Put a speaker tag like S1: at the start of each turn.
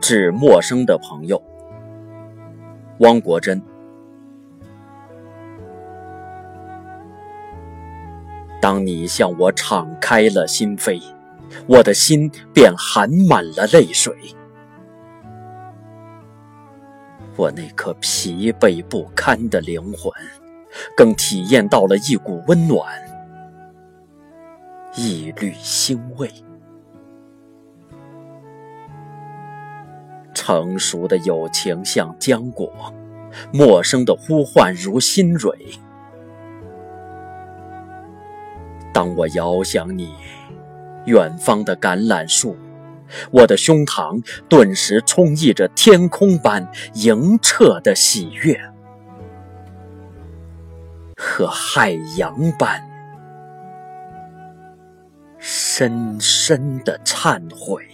S1: 致陌生的朋友，汪国真。当你向我敞开了心扉，我的心便含满了泪水。我那颗疲惫不堪的灵魂，更体验到了一股温暖，一缕欣慰。成熟的友情像浆果，陌生的呼唤如新蕊。当我遥想你，远方的橄榄树，我的胸膛顿时充溢着天空般莹澈的喜悦，和海洋般深深的忏悔。